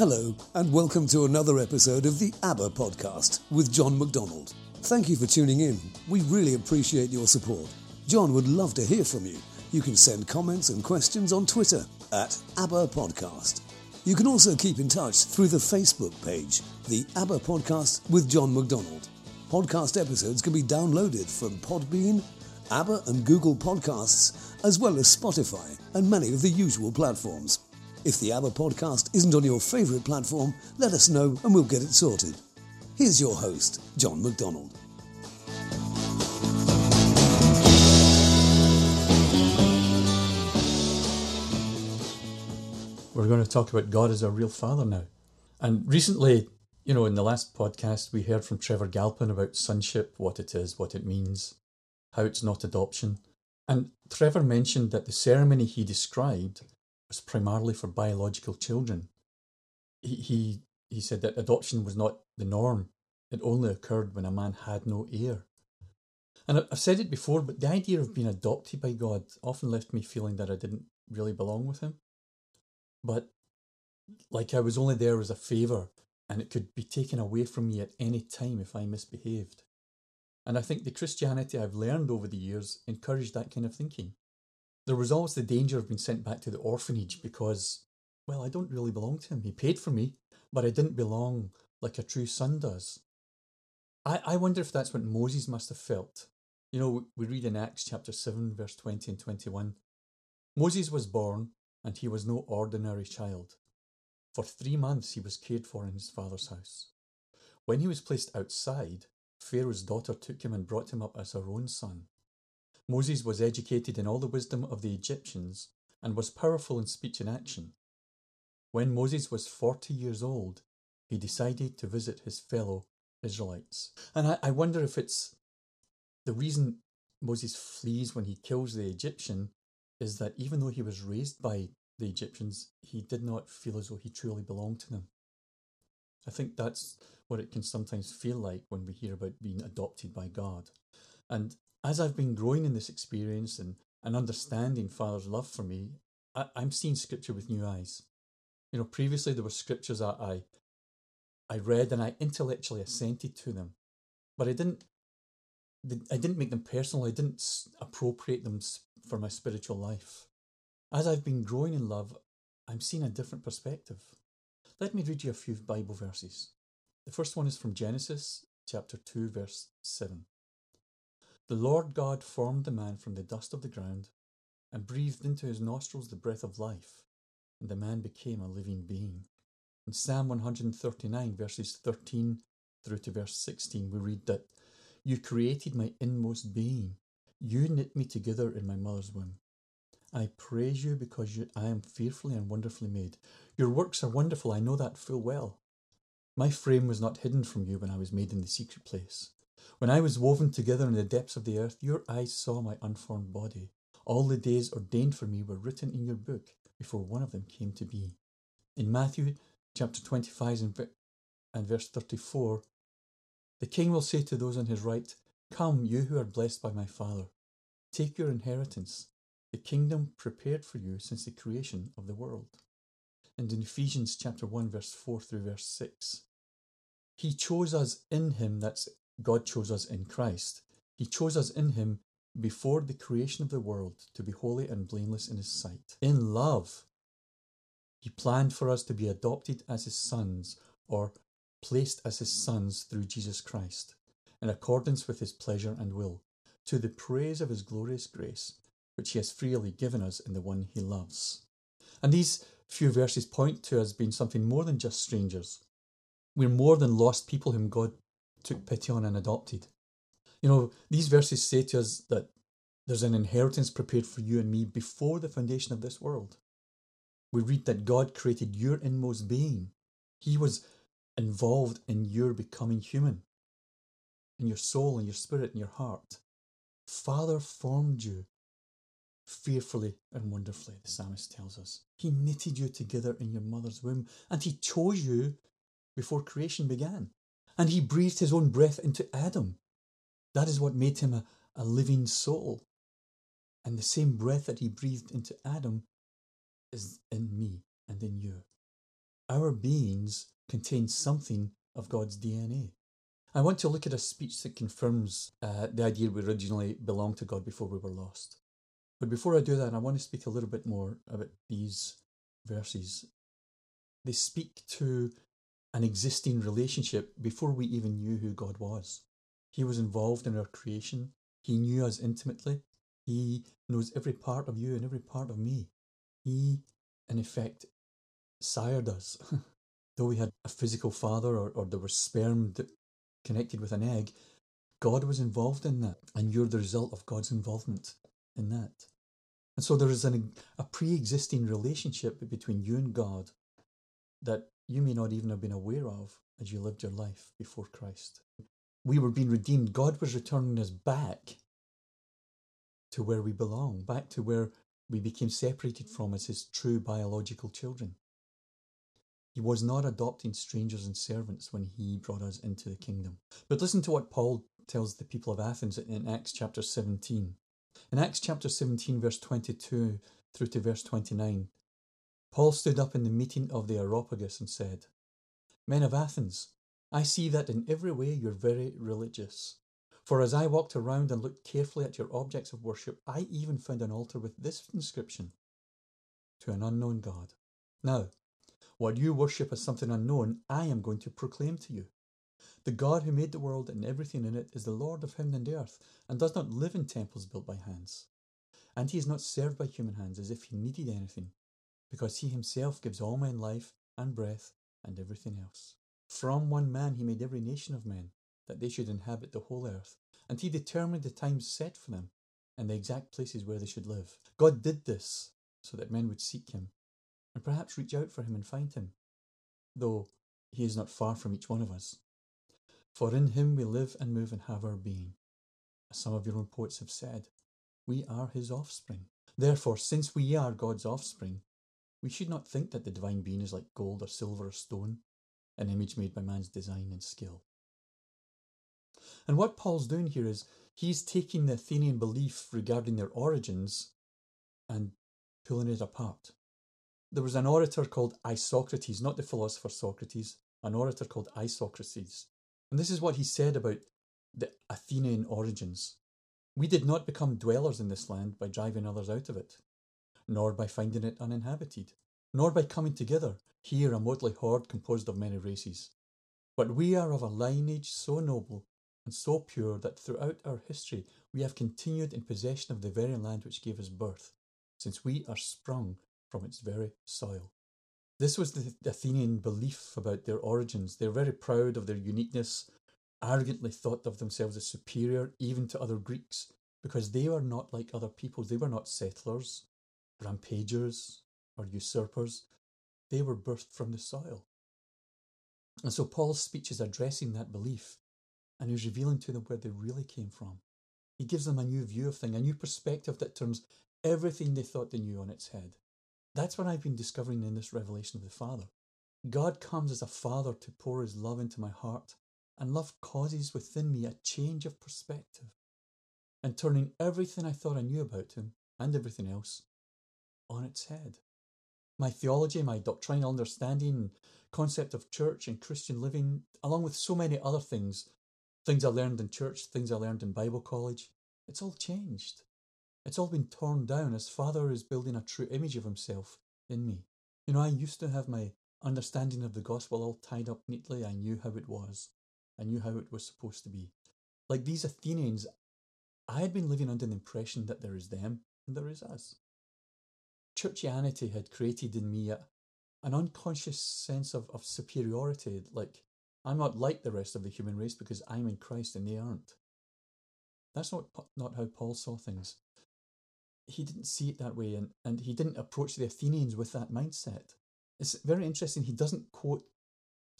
Hello, and welcome to another episode of the ABBA podcast with John McDonald. Thank you for tuning in. We really appreciate your support. John would love to hear from you. You can send comments and questions on Twitter at ABBA Podcast. You can also keep in touch through the Facebook page, the Apple Podcast with John McDonald. Podcast episodes can be downloaded from Podbean, ABBA and Google Podcasts, as well as Spotify and many of the usual platforms. If the ABBA podcast isn't on your favourite platform, let us know and we'll get it sorted. Here's your host, John McDonald. We're going to talk about God as a real father now. And recently, you know, in the last podcast, we heard from Trevor Galpin about sonship, what it is, what it means, how it's not adoption. And Trevor mentioned that the ceremony he described was primarily for biological children. He, he, he said that adoption was not the norm, it only occurred when a man had no heir. And I've said it before, but the idea of being adopted by God often left me feeling that I didn't really belong with Him. But like I was only there as a favour, and it could be taken away from me at any time if I misbehaved. And I think the Christianity I've learned over the years encouraged that kind of thinking. There was always the danger of being sent back to the orphanage because, well, I don't really belong to him. He paid for me, but I didn't belong like a true son does. I, I wonder if that's what Moses must have felt. You know, we read in Acts chapter 7, verse 20 and 21. Moses was born, and he was no ordinary child. For three months he was cared for in his father's house. When he was placed outside, Pharaoh's daughter took him and brought him up as her own son. Moses was educated in all the wisdom of the Egyptians and was powerful in speech and action. When Moses was 40 years old, he decided to visit his fellow Israelites. And I, I wonder if it's the reason Moses flees when he kills the Egyptian is that even though he was raised by the Egyptians, he did not feel as though he truly belonged to them. I think that's what it can sometimes feel like when we hear about being adopted by God. And as I've been growing in this experience and, and understanding Father's love for me, I, I'm seeing Scripture with new eyes. You know, previously there were scriptures that I I read and I intellectually assented to them, but I didn't I didn't make them personal. I didn't appropriate them for my spiritual life. As I've been growing in love, I'm seeing a different perspective. Let me read you a few Bible verses. The first one is from Genesis chapter 2, verse 7. The Lord God formed the man from the dust of the ground and breathed into his nostrils the breath of life, and the man became a living being. In Psalm 139, verses 13 through to verse 16, we read that You created my inmost being, you knit me together in my mother's womb. I praise you because you, I am fearfully and wonderfully made. Your works are wonderful, I know that full well. My frame was not hidden from you when I was made in the secret place. When I was woven together in the depths of the earth, your eyes saw my unformed body. All the days ordained for me were written in your book before one of them came to be. In Matthew chapter 25 and verse 34, the king will say to those on his right, Come, you who are blessed by my Father, take your inheritance, the kingdom prepared for you since the creation of the world. And in Ephesians chapter 1, verse 4 through verse 6, He chose us in Him, that's God chose us in Christ. He chose us in Him before the creation of the world to be holy and blameless in His sight. In love, He planned for us to be adopted as His sons or placed as His sons through Jesus Christ, in accordance with His pleasure and will, to the praise of His glorious grace, which He has freely given us in the one He loves. And these few verses point to us being something more than just strangers. We're more than lost people whom God took pity on and adopted. You know, these verses say to us that there's an inheritance prepared for you and me before the foundation of this world. We read that God created your inmost being. He was involved in your becoming human, in your soul, in your spirit, in your heart. Father formed you fearfully and wonderfully, the psalmist tells us. He knitted you together in your mother's womb, and he chose you before creation began and he breathed his own breath into Adam. That is what made him a, a living soul. And the same breath that he breathed into Adam is in me and in you. Our beings contain something of God's DNA. I want to look at a speech that confirms uh, the idea we originally belonged to God before we were lost. But before I do that, I want to speak a little bit more about these verses. They speak to an existing relationship before we even knew who God was. He was involved in our creation. He knew us intimately. He knows every part of you and every part of me. He, in effect, sired us. Though we had a physical father or, or there was sperm that connected with an egg, God was involved in that, and you're the result of God's involvement in that. And so there is an, a pre existing relationship between you and God that you may not even have been aware of as you lived your life before Christ. We were being redeemed. God was returning us back to where we belong, back to where we became separated from as his true biological children. He was not adopting strangers and servants when he brought us into the kingdom. But listen to what Paul tells the people of Athens in Acts chapter 17. In Acts chapter 17, verse 22 through to verse 29, Paul stood up in the meeting of the Areopagus and said, Men of Athens, I see that in every way you're very religious. For as I walked around and looked carefully at your objects of worship, I even found an altar with this inscription To an unknown God. Now, what you worship as something unknown, I am going to proclaim to you. The God who made the world and everything in it is the Lord of heaven and earth, and does not live in temples built by hands. And he is not served by human hands as if he needed anything, because he himself gives all men life and breath and everything else. From one man he made every nation of men, that they should inhabit the whole earth, and he determined the times set for them and the exact places where they should live. God did this so that men would seek him and perhaps reach out for him and find him, though he is not far from each one of us. For in him we live and move and have our being. As some of your own poets have said, we are his offspring. Therefore, since we are God's offspring, we should not think that the divine being is like gold or silver or stone, an image made by man's design and skill. And what Paul's doing here is he's taking the Athenian belief regarding their origins and pulling it apart there was an orator called Isocrates, not the philosopher Socrates, an orator called Isocrates. And this is what he said about the Athenian origins. We did not become dwellers in this land by driving others out of it, nor by finding it uninhabited, nor by coming together, here a motley horde composed of many races. But we are of a lineage so noble and so pure that throughout our history we have continued in possession of the very land which gave us birth, since we are sprung from its very soil. This was the Athenian belief about their origins. They're very proud of their uniqueness, arrogantly thought of themselves as superior even to other Greeks, because they were not like other peoples. They were not settlers, rampagers, or usurpers. They were birthed from the soil. And so Paul's speech is addressing that belief, and he's revealing to them where they really came from. He gives them a new view of things, a new perspective that turns everything they thought they knew on its head. That's what I've been discovering in this revelation of the Father. God comes as a father to pour his love into my heart, and love causes within me a change of perspective and turning everything I thought I knew about him and everything else on its head. My theology, my doctrinal understanding, concept of church and Christian living, along with so many other things, things I learned in church, things I learned in Bible college, it's all changed. It's all been torn down as Father is building a true image of himself in me. You know, I used to have my understanding of the gospel all tied up neatly. I knew how it was, I knew how it was supposed to be. Like these Athenians, I had been living under the impression that there is them and there is us. Churchianity had created in me a, an unconscious sense of, of superiority, like I'm not like the rest of the human race because I'm in Christ and they aren't. That's not, not how Paul saw things he didn't see it that way and, and he didn't approach the Athenians with that mindset. It's very interesting. He doesn't quote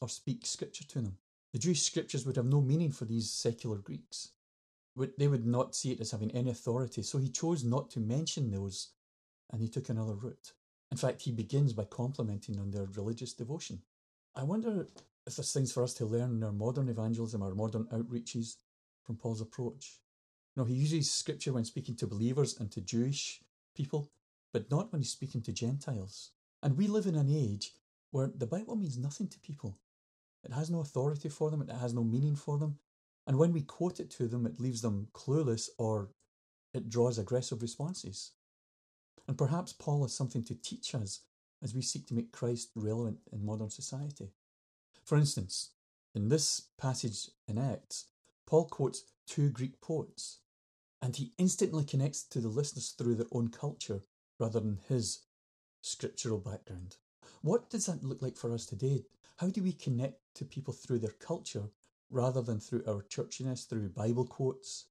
or speak scripture to them. The Jewish scriptures would have no meaning for these secular Greeks. They would not see it as having any authority. So he chose not to mention those and he took another route. In fact, he begins by complimenting on their religious devotion. I wonder if there's things for us to learn in our modern evangelism, our modern outreaches from Paul's approach. No, he uses scripture when speaking to believers and to Jewish people, but not when he's speaking to Gentiles. And we live in an age where the Bible means nothing to people. It has no authority for them, it has no meaning for them. And when we quote it to them, it leaves them clueless or it draws aggressive responses. And perhaps Paul has something to teach us as we seek to make Christ relevant in modern society. For instance, in this passage in Acts, Paul quotes two Greek poets, and he instantly connects to the listeners through their own culture rather than his scriptural background. What does that look like for us today? How do we connect to people through their culture rather than through our churchiness, through Bible quotes,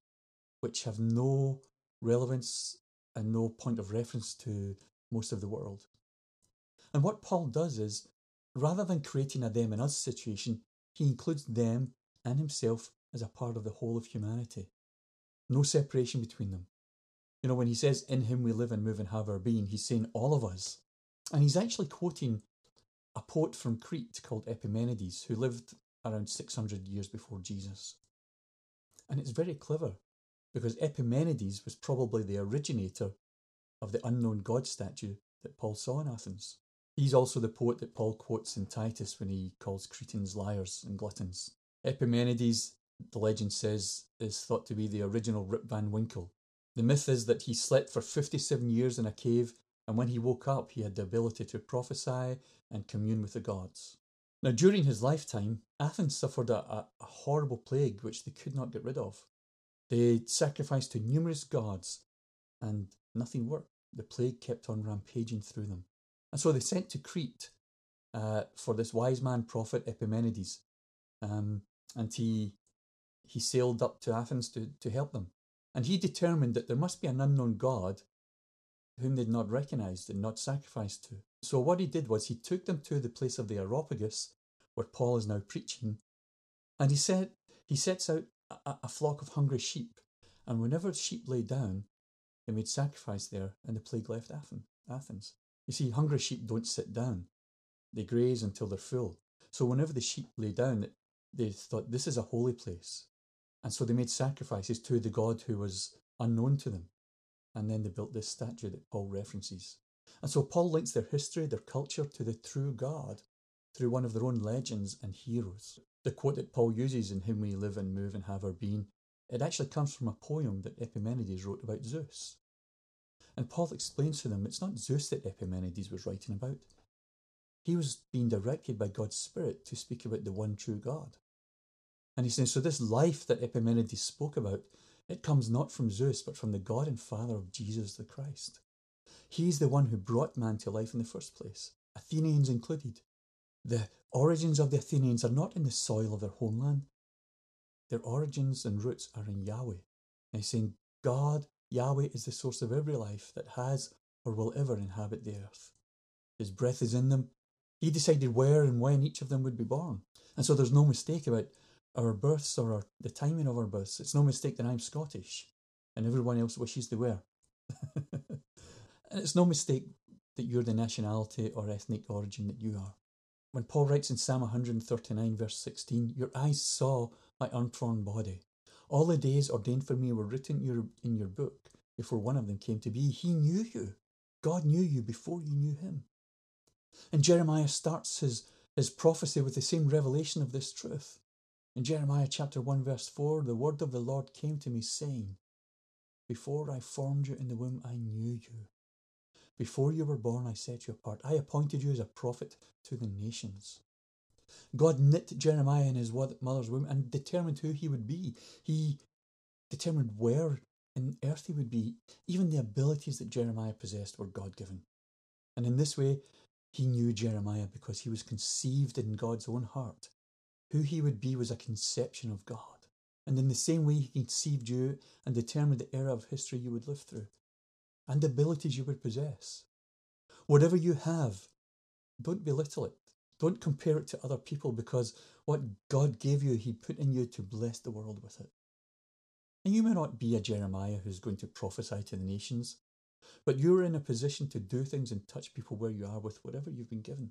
which have no relevance and no point of reference to most of the world? And what Paul does is, rather than creating a them and us situation, he includes them and himself as a part of the whole of humanity. No separation between them. You know, when he says, In him we live and move and have our being, he's saying all of us. And he's actually quoting a poet from Crete called Epimenides, who lived around 600 years before Jesus. And it's very clever because Epimenides was probably the originator of the unknown God statue that Paul saw in Athens. He's also the poet that Paul quotes in Titus when he calls Cretans liars and gluttons. Epimenides, the legend says, is thought to be the original Rip Van Winkle. The myth is that he slept for 57 years in a cave, and when he woke up, he had the ability to prophesy and commune with the gods. Now, during his lifetime, Athens suffered a, a, horrible plague which they could not get rid of. They sacrificed to numerous gods, and nothing worked. The plague kept on rampaging through them. And so they sent to Crete uh, for this wise man prophet Epimenides. Um, and he, he sailed up to Athens to, to help them. And he determined that there must be an unknown God whom they'd not recognized and not sacrificed to. So what he did was he took them to the place of the Areopagus, where Paul is now preaching, and he said he sets out a, a flock of hungry sheep, and whenever the sheep lay down, they made sacrifice there, and the plague left Athens. You see, hungry sheep don't sit down; they graze until they're full. So whenever the sheep lay down, they thought this is a holy place, and so they made sacrifices to the god who was unknown to them. And then they built this statue that Paul references. And so Paul links their history, their culture to the true God through one of their own legends and heroes. The quote that Paul uses in Him We Live and Move and Have Our Being, it actually comes from a poem that Epimenides wrote about Zeus. And Paul explains to them it's not Zeus that Epimenides was writing about. He was being directed by God's Spirit to speak about the one true God. And he says, so this life that Epimenides spoke about it comes not from Zeus, but from the God and Father of Jesus the Christ. He is the one who brought man to life in the first place, Athenians included. The origins of the Athenians are not in the soil of their homeland. Their origins and roots are in Yahweh. And he's saying, God, Yahweh, is the source of every life that has or will ever inhabit the earth. His breath is in them. He decided where and when each of them would be born. And so there's no mistake about our births or our, the timing of our births. It's no mistake that I'm Scottish and everyone else wishes they were. and it's no mistake that you're the nationality or ethnic origin that you are. When Paul writes in Psalm 139, verse 16, Your eyes saw my unformed body. All the days ordained for me were written in your, in your book before one of them came to be. He knew you. God knew you before you knew him. And Jeremiah starts his, his prophecy with the same revelation of this truth. In Jeremiah chapter 1, verse 4, the word of the Lord came to me, saying, Before I formed you in the womb, I knew you. Before you were born, I set you apart. I appointed you as a prophet to the nations. God knit Jeremiah in his mother's womb and determined who he would be. He determined where in earth he would be. Even the abilities that Jeremiah possessed were God given. And in this way, he knew Jeremiah because he was conceived in God's own heart who he would be was a conception of God. And in the same way, he conceived you and determined the era of history you would live through and abilities you would possess. Whatever you have, don't belittle it. Don't compare it to other people because what God gave you, He put in you to bless the world with it. And you may not be a Jeremiah who's going to prophesy to the nations, but you're in a position to do things and touch people where you are with whatever you've been given.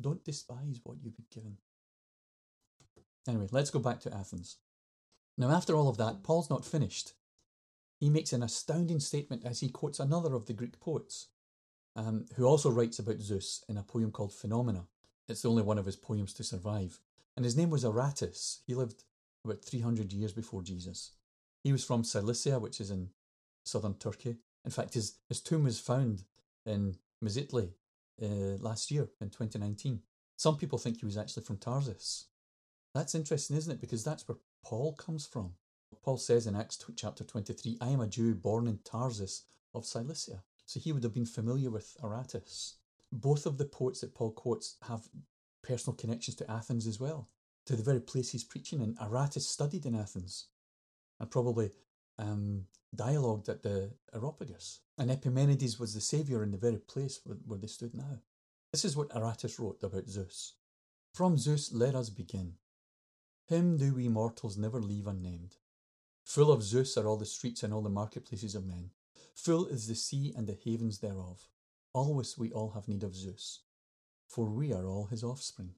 Don't despise what you've been given. Anyway, let's go back to Athens. Now, after all of that, Paul's not finished. He makes an astounding statement as he quotes another of the Greek poets, um, who also writes about Zeus in a poem called Phaenomena. It's the only one of his poems to survive. And his name was Aratus. He lived about 300 years before Jesus. He was from Cilicia, which is in southern Turkey. In fact, his, his tomb was found in Mezitli uh, last year in 2019. Some people think he was actually from Tarsus. That's interesting, isn't it? Because that's where Paul comes from. Paul says in Acts chapter 23, I am a Jew born in Tarsus of Cilicia. So he would have been familiar with Aratus. Both of the poets that Paul quotes have personal connections to Athens as well, to the very place he's preaching in. Aratus studied in Athens and probably um, dialogued at the Areopagus. And Epimenides was the saviour in the very place where, where they stood now. This is what Aratus wrote about Zeus. From Zeus let us begin. Him do we mortals never leave unnamed. Full of Zeus are all the streets and all the marketplaces of men. Full is the sea and the havens thereof. Always we all have need of Zeus, for we are all his offspring.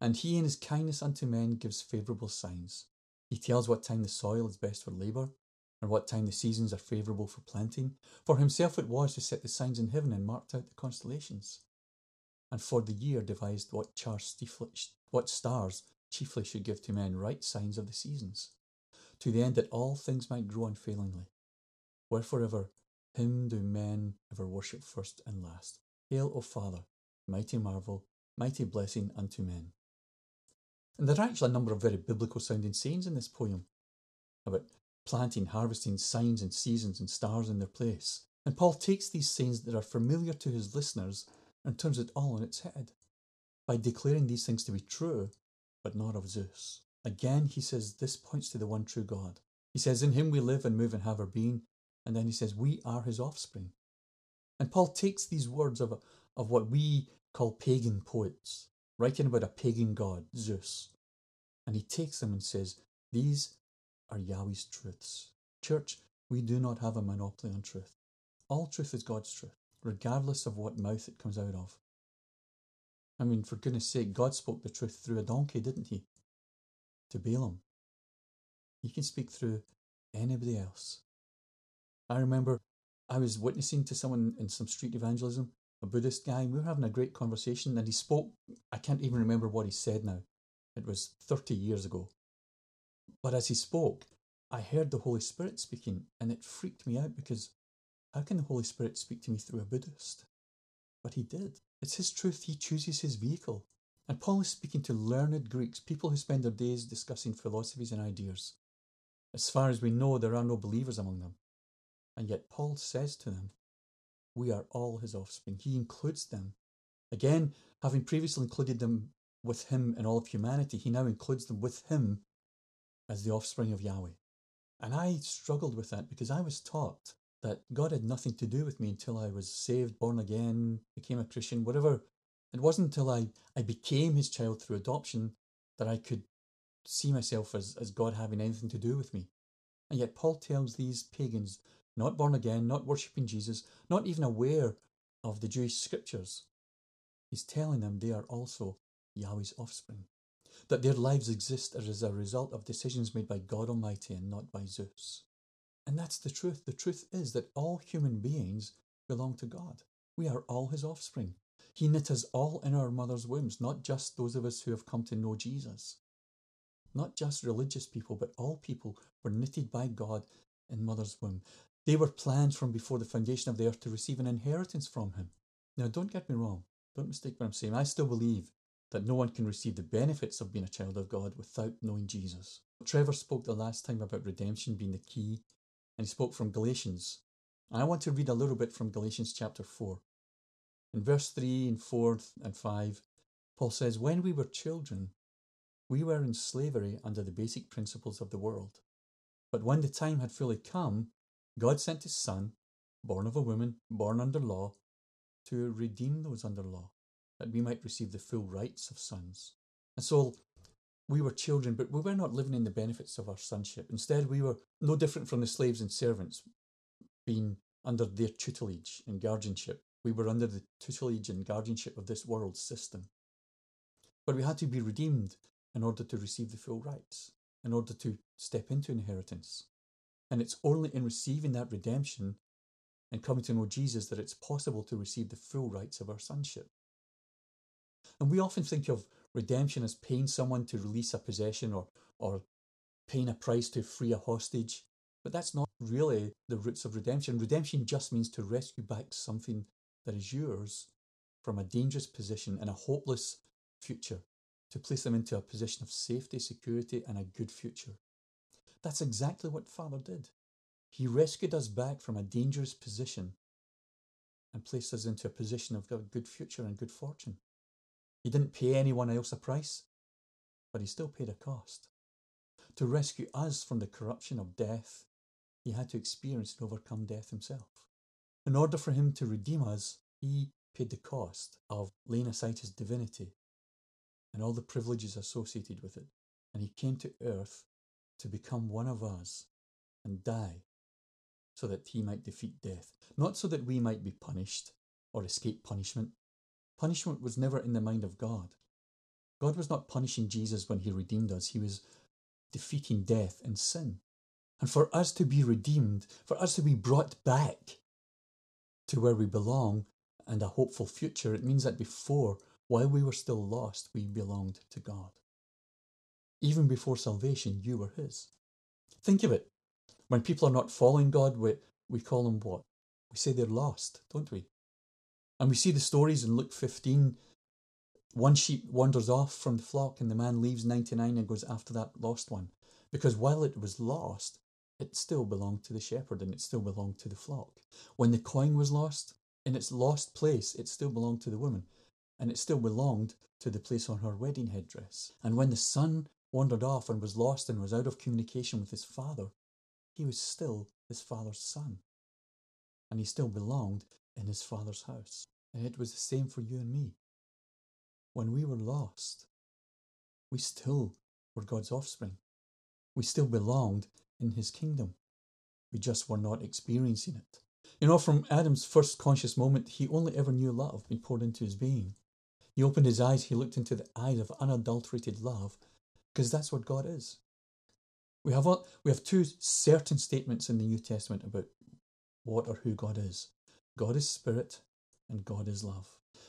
And he in his kindness unto men gives favourable signs. He tells what time the soil is best for labour, and what time the seasons are favourable for planting. For himself it was who set the signs in heaven and marked out the constellations. And for the year devised what, what stars chiefly should give to men right signs of the seasons, to the end that all things might grow unfailingly. Wherefore ever him do men ever worship first and last. Hail, O Father, mighty marvel, mighty blessing unto men. And there are actually a number of very biblical sounding sayings in this poem about planting, harvesting, signs and seasons and stars in their place. And Paul takes these sayings that are familiar to his listeners and turns it all on its head by declaring these things to be true, but not of Zeus. Again, he says this points to the one true God. He says, In him we live and move and have our being. And then he says, We are his offspring. And Paul takes these words of, of what we call pagan poets, writing about a pagan god, Zeus, and he takes them and says, These are Yahweh's truths. Church, we do not have a monopoly on truth. All truth is God's truth, regardless of what mouth it comes out of. I mean, for goodness sake, God spoke the truth through a donkey, didn't he? To Balaam. He can speak through anybody else. I remember I was witnessing to someone in some street evangelism, a Buddhist guy, and we were having a great conversation, and he spoke. I can't even remember what he said now. It was 30 years ago. But as he spoke, I heard the Holy Spirit speaking, and it freaked me out because how can the Holy Spirit speak to me through a Buddhist? But he did. It's his truth, he chooses his vehicle. And Paul is speaking to learned Greeks, people who spend their days discussing philosophies and ideas. As far as we know, there are no believers among them. And yet Paul says to them, We are all his offspring. He includes them. Again, having previously included them with him in all of humanity, he now includes them with him as the offspring of Yahweh. And I struggled with that because I was taught that God had nothing to do with me until I was saved, born again, became a Christian, whatever. It wasn't until I, I became his child through adoption that I could see myself as, as God having anything to do with me. And yet Paul tells these pagans not born again, not worshipping Jesus, not even aware of the Jewish scriptures. He's telling them they are also Yahweh's offspring, that their lives exist as a result of decisions made by God Almighty and not by Zeus. And that's the truth. The truth is that all human beings belong to God. We are all his offspring. He knit us all in our mother's wombs, not just those of us who have come to know Jesus. Not just religious people, but all people were knitted by God in mother's womb. They were planned from before the foundation of the earth to receive an inheritance from him. Now, don't get me wrong. Don't mistake what I'm saying. I still believe that no one can receive the benefits of being a child of God without knowing Jesus. Trevor spoke the last time about redemption being the key, and he spoke from Galatians. And I want to read a little bit from Galatians chapter 4. In verse 3 and 4 and 5, Paul says, When we were children, we were in slavery under the basic principles of the world. But when the time had fully come, God sent his Son, born of a woman, born under law, to redeem those under law, that we might receive the full rights of sons. And so we were children, but we were not living in the benefits of our sonship. Instead, we were no different from the slaves and servants, being under their tutelage and guardianship. We were under the tutelage and guardianship of this world system. But we had to be redeemed in order to receive the full rights, in order to step into inheritance. And it's only in receiving that redemption and coming to know Jesus that it's possible to receive the full rights of our sonship. And we often think of redemption as paying someone to release a possession or, or paying a price to free a hostage. But that's not really the roots of redemption. Redemption just means to rescue back something that is yours from a dangerous position and a hopeless future, to place them into a position of safety, security, and a good future. That's exactly what Father did. He rescued us back from a dangerous position and placed us into a position of a good future and good fortune. He didn't pay anyone else a price, but he still paid a cost. To rescue us from the corruption of death, he had to experience and overcome death himself. In order for him to redeem us, he paid the cost of laying aside his divinity and all the privileges associated with it. And he came to earth to become one of us and die so that he might defeat death, not so that we might be punished or escape punishment. Punishment was never in the mind of God. God was not punishing Jesus when he redeemed us, he was defeating death and sin. And for us to be redeemed, for us to be brought back to where we belong and a hopeful future, it means that before, while we were still lost, we belonged to God. Even before salvation, you were His. Think of it. When people are not following God, we, we call them what? We say they're lost, don't we? And we see the stories in Luke 15. One sheep wanders off from the flock, and the man leaves 99 and goes after that lost one. Because while it was lost, it still belonged to the shepherd and it still belonged to the flock. When the coin was lost, in its lost place, it still belonged to the woman and it still belonged to the place on her wedding headdress. And when the son wandered off and was lost and was out of communication with his father, he was still his father's son. And he still belonged in his father's house. And it was the same for you and me. When we were lost, we still were God's offspring. We still belonged in his kingdom. We just were not experiencing it. You know, from Adam's first conscious moment, he only ever knew love being poured into his being. He opened his eyes, he looked into the eyes of unadulterated love, because that's what God is. We have, we have two certain statements in the New Testament about what or who God is God is spirit, and God is love.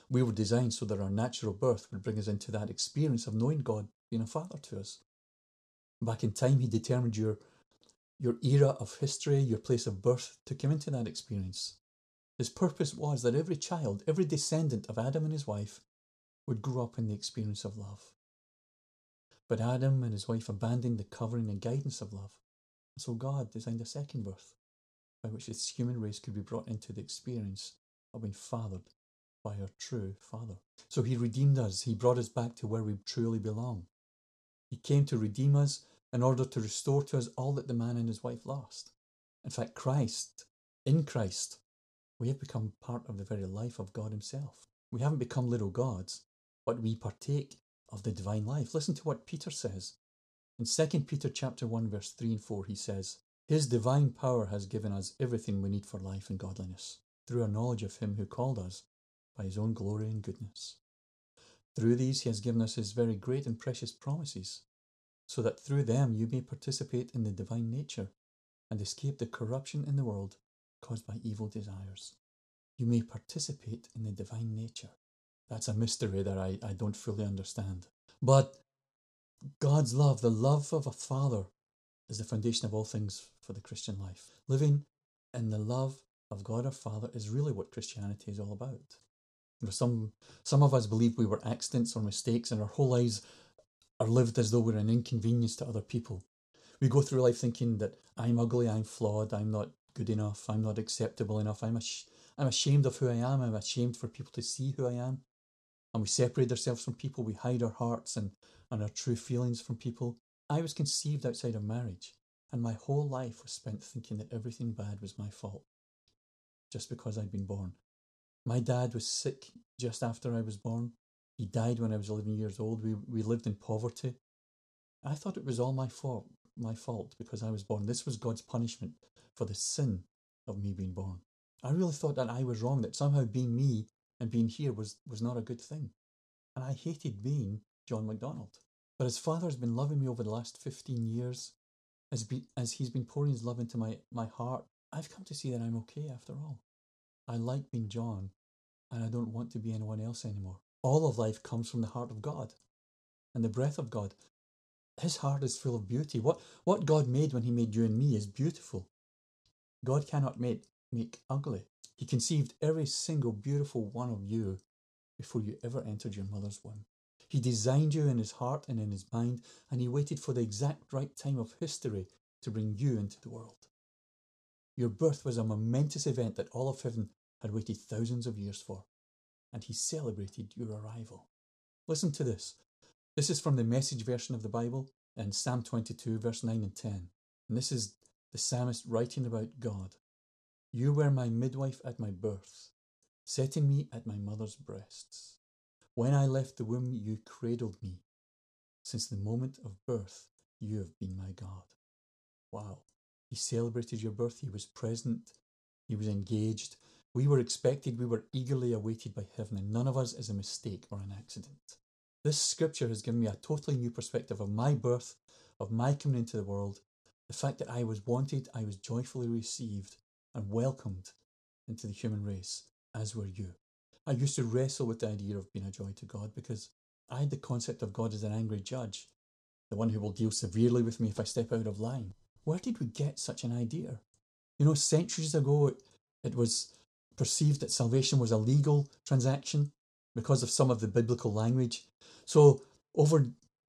We were designed so that our natural birth would bring us into that experience of knowing God being a father to us. Back in time, He determined your, your era of history, your place of birth, to come into that experience. His purpose was that every child, every descendant of Adam and his wife, would grow up in the experience of love. But Adam and his wife abandoned the covering and guidance of love. And so God designed a second birth by which this human race could be brought into the experience of being fathered by our true Father. So He redeemed us. He brought us back to where we truly belong. He came to redeem us in order to restore to us all that the man and his wife lost. In fact, Christ, in Christ, we have become part of the very life of God Himself. We haven't become little gods, but we partake of the divine life. Listen to what Peter says. In 2 Peter chapter 1 verse 3 and 4 he says, "His divine power has given us everything we need for life and godliness through our knowledge of him who called us by his own glory and goodness. Through these he has given us his very great and precious promises, so that through them you may participate in the divine nature and escape the corruption in the world caused by evil desires. You may participate in the divine nature. That's a mystery that I, I don't fully understand. But God's love, the love of a father, is the foundation of all things for the Christian life. Living in the love of God our Father is really what Christianity is all about. You know, some some of us believe we were accidents or mistakes, and our whole lives are lived as though we're an inconvenience to other people. We go through life thinking that I'm ugly, I'm flawed, I'm not good enough, I'm not acceptable enough, I'm, ash- I'm ashamed of who I am, I'm ashamed for people to see who I am and we separate ourselves from people, we hide our hearts and, and our true feelings from people. I was conceived outside of marriage, and my whole life was spent thinking that everything bad was my fault, just because I'd been born. My dad was sick just after I was born. He died when I was 11 years old. We, we lived in poverty. I thought it was all my fault, my fault because I was born. This was God's punishment for the sin of me being born. I really thought that I was wrong, that somehow being me and being here was, was not a good thing. And I hated being John McDonald. But his father has been loving me over the last 15 years. As, be, as he's been pouring his love into my, my heart, I've come to see that I'm okay after all. I like being John, and I don't want to be anyone else anymore. All of life comes from the heart of God and the breath of God. His heart is full of beauty. What, what God made when He made you and me is beautiful. God cannot make, make ugly. He conceived every single beautiful one of you before you ever entered your mother's womb. He designed you in His heart and in His mind, and He waited for the exact right time of history to bring you into the world. Your birth was a momentous event that all of heaven had waited thousands of years for, and He celebrated your arrival. Listen to this. This is from the message version of the Bible in Psalm 22, verse 9 and 10. And this is the psalmist writing about God. You were my midwife at my birth, setting me at my mother's breasts. When I left the womb, you cradled me. Since the moment of birth, you have been my God. Wow. He celebrated your birth. He was present. He was engaged. We were expected. We were eagerly awaited by heaven, and none of us is a mistake or an accident. This scripture has given me a totally new perspective of my birth, of my coming into the world, the fact that I was wanted, I was joyfully received and welcomed into the human race, as were you. I used to wrestle with the idea of being a joy to God because I had the concept of God as an angry judge, the one who will deal severely with me if I step out of line. Where did we get such an idea? You know, centuries ago, it, it was perceived that salvation was a legal transaction because of some of the biblical language. So, over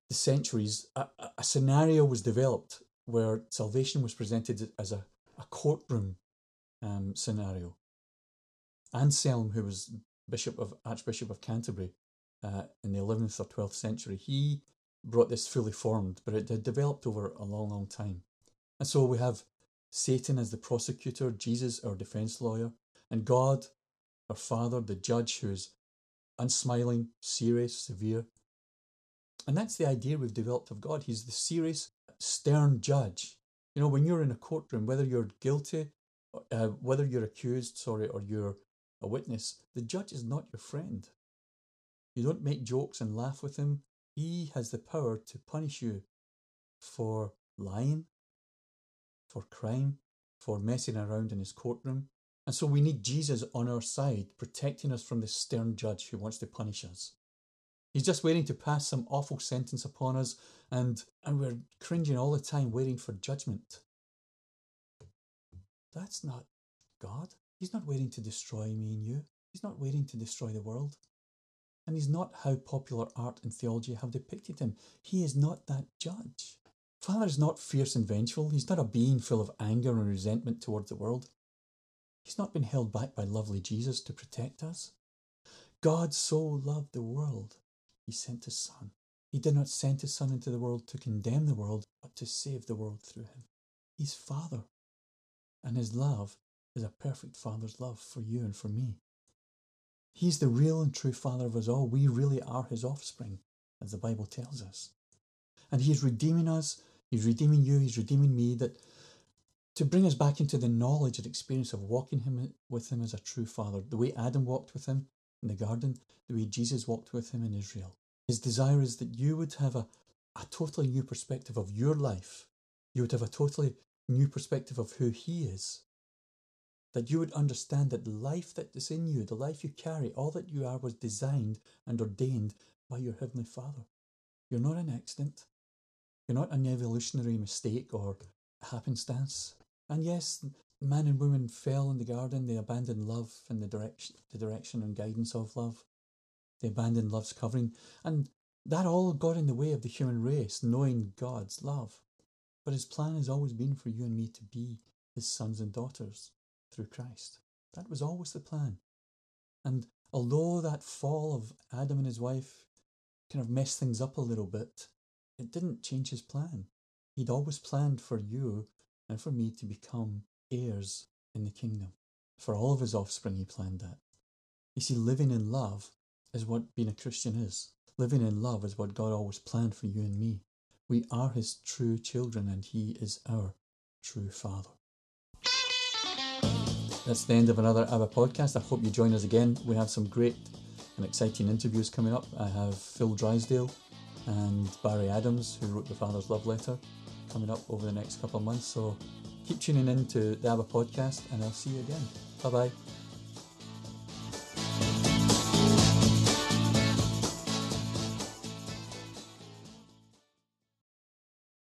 the centuries, a, a scenario was developed where salvation was presented as a, a courtroom um, scenario. Anselm, who was Bishop of Archbishop of Canterbury uh, in the 11th or 12th century, he brought this fully formed, but it had developed over a long, long time. And so we have Satan as the prosecutor, Jesus, our defense lawyer, and God, our Father, the judge, who is unsmiling, serious, severe. And that's the idea we've developed of God. He's the serious, stern judge. You know, when you're in a courtroom, whether you're guilty, uh, whether you're accused, sorry, or you're a witness, the judge is not your friend. You don't make jokes and laugh with him. He has the power to punish you for lying, for crime, for messing around in his courtroom, and so we need Jesus on our side, protecting us from this stern judge who wants to punish us. He's just waiting to pass some awful sentence upon us, and, and we're cringing all the time, waiting for judgment. That's not God. He's not waiting to destroy me and you. He's not waiting to destroy the world. And he's not how popular art and theology have depicted him. He is not that judge. Father is not fierce and vengeful. He's not a being full of anger and resentment towards the world. He's not been held back by lovely Jesus to protect us. God so loved the world, he sent his Son. He did not send his Son into the world to condemn the world, but to save the world through him. He's Father, and his love is a perfect Father's love for you and for me. He's the real and true Father of us all. We really are his offspring, as the Bible tells us. And he's redeeming us, he's redeeming you, he's redeeming me, that to bring us back into the knowledge and experience of walking him with him as a true father, the way Adam walked with him in the garden, the way Jesus walked with him in Israel. His desire is that you would have a, a totally new perspective of your life. You would have a totally new perspective of who he is. That you would understand that the life that is in you, the life you carry, all that you are was designed and ordained by your Heavenly Father. You're not an accident. You're not an evolutionary mistake or happenstance. And yes, man and woman fell in the garden. They abandoned love and the direction, the direction and guidance of love. They abandoned love's covering, and that all got in the way of the human race knowing God's love. But His plan has always been for you and me to be His sons and daughters through Christ. That was always the plan. And although that fall of Adam and his wife kind of messed things up a little bit, it didn't change his plan. He'd always planned for you and for me to become heirs in the kingdom. For all of his offspring, he planned that. You see, living in love is what being a Christian is. Living in love is what God always planned for you and me. We are his true children, and he is our true father. That's the end of another ABBA podcast. I hope you join us again. We have some great and exciting interviews coming up. I have Phil Drysdale and Barry Adams, who wrote the Father's Love Letter coming up over the next couple of months. So keep tuning in to the ABBA podcast and I'll see you again. Bye bye.